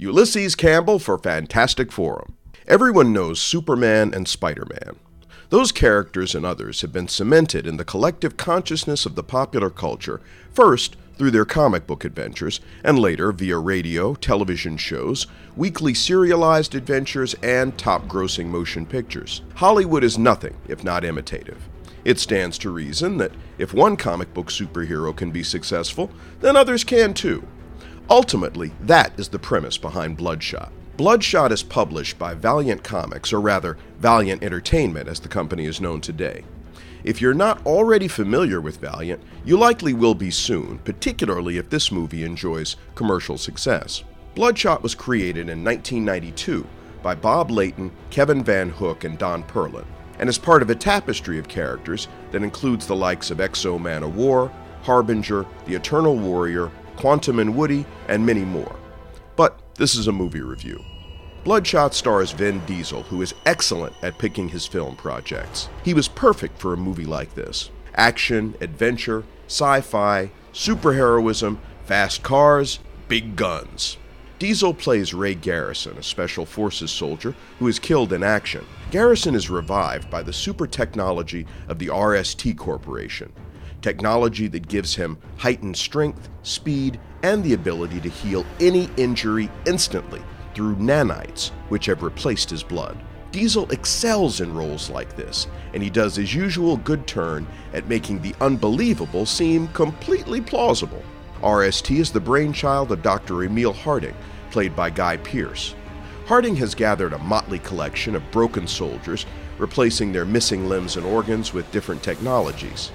Ulysses Campbell for Fantastic Forum. Everyone knows Superman and Spider Man. Those characters and others have been cemented in the collective consciousness of the popular culture, first through their comic book adventures, and later via radio, television shows, weekly serialized adventures, and top grossing motion pictures. Hollywood is nothing if not imitative. It stands to reason that if one comic book superhero can be successful, then others can too. Ultimately, that is the premise behind Bloodshot. Bloodshot is published by Valiant Comics, or rather, Valiant Entertainment as the company is known today. If you're not already familiar with Valiant, you likely will be soon, particularly if this movie enjoys commercial success. Bloodshot was created in 1992 by Bob Layton, Kevin Van Hook, and Don Perlin, and is part of a tapestry of characters that includes the likes of X-O Manowar, Harbinger, the Eternal Warrior, Quantum and Woody, and many more. But this is a movie review. Bloodshot stars Vin Diesel, who is excellent at picking his film projects. He was perfect for a movie like this action, adventure, sci fi, superheroism, fast cars, big guns. Diesel plays Ray Garrison, a Special Forces soldier who is killed in action. Garrison is revived by the super technology of the RST Corporation, technology that gives him heightened strength, speed, and the ability to heal any injury instantly through nanites, which have replaced his blood. Diesel excels in roles like this, and he does his usual good turn at making the unbelievable seem completely plausible. RST is the brainchild of Dr. Emil Harding, played by Guy Pearce. Harding has gathered a motley collection of broken soldiers, replacing their missing limbs and organs with different technologies.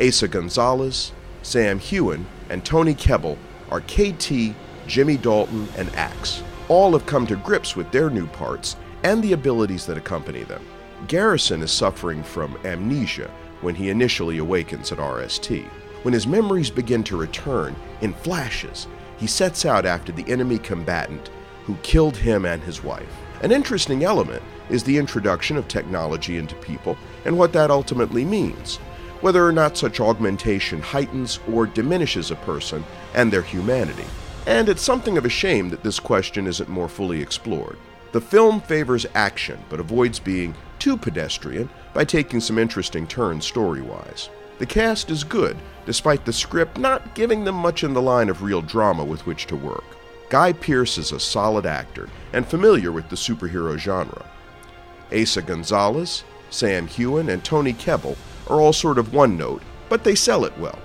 Eiza Gonzalez, Sam Heughan, and Tony Kebbell are KT, Jimmy Dalton, and Axe all have come to grips with their new parts and the abilities that accompany them. Garrison is suffering from amnesia when he initially awakens at RST. When his memories begin to return in flashes, he sets out after the enemy combatant who killed him and his wife. An interesting element is the introduction of technology into people and what that ultimately means, whether or not such augmentation heightens or diminishes a person and their humanity and it's something of a shame that this question isn't more fully explored. The film favors action, but avoids being too pedestrian by taking some interesting turns story wise. The cast is good, despite the script not giving them much in the line of real drama with which to work. Guy Pearce is a solid actor and familiar with the superhero genre. Eiza Gonzalez, Sam Heughan, and Tony Kebbell are all sort of one note, but they sell it well.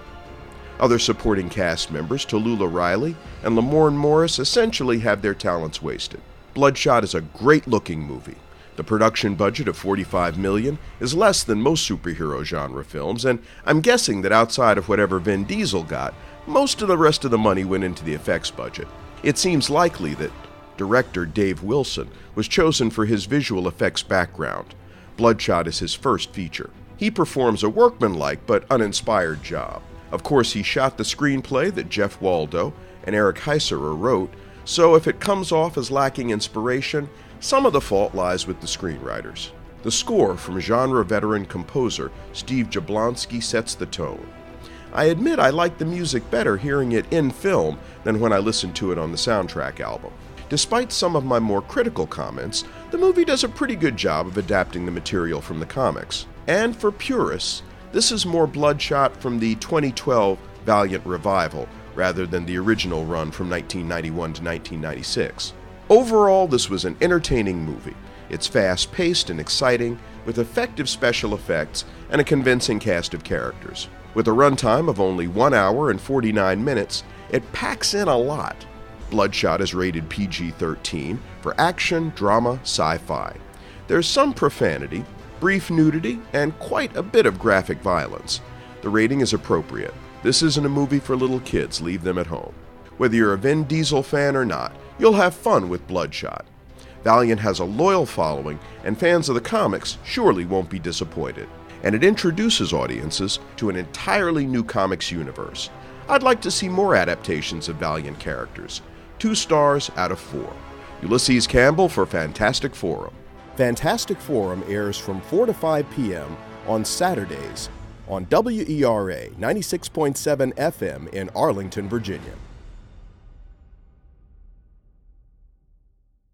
Other supporting cast members, Talulah Riley and Lamorne Morris, essentially have their talents wasted. Bloodshot is a great looking movie. The production budget of 45 million is less than most superhero genre films, and I'm guessing that outside of whatever Vin Diesel got, most of the rest of the money went into the effects budget. It seems likely that director Dave Wilson was chosen for his visual effects background. Bloodshot is his first feature. He performs a workmanlike but uninspired job. Of course, he shot the screenplay that Jeff Wadlow and Eric Heisserer wrote, so if it comes off as lacking inspiration, some of the fault lies with the screenwriters. The score from genre veteran composer Steve Jablonsky sets the tone. I admit I like the music better hearing it in film than when I listened to it on the soundtrack album. Despite some of my more critical comments, the movie does a pretty good job of adapting the material from the comics. And for purists, this is more Bloodshot from the 2012 Valiant revival rather than the original run from 1991 to 1996. Overall, this was an entertaining movie. It's fast paced and exciting, with effective special effects and a convincing cast of characters. With a runtime of only 1 hour and 49 minutes, it packs in a lot. Bloodshot is rated PG 13 for action, drama, sci fi. There's some profanity, brief nudity, and quite a bit of graphic violence. The rating is appropriate. This isn't a movie for little kids, leave them at home. Whether you're a Vin Diesel fan or not, you'll have fun with Bloodshot. Valiant has a loyal following, and fans of the comics surely won't be disappointed. And it introduces audiences to an entirely new comics universe. I'd like to see more adaptations of Valiant characters. Two stars out of four. Ulysses Campbell for Fantastic Forum. Fantastic Forum airs from 4 to 5 p.m. on Saturdays on WERA 96.7 FM in Arlington, Virginia.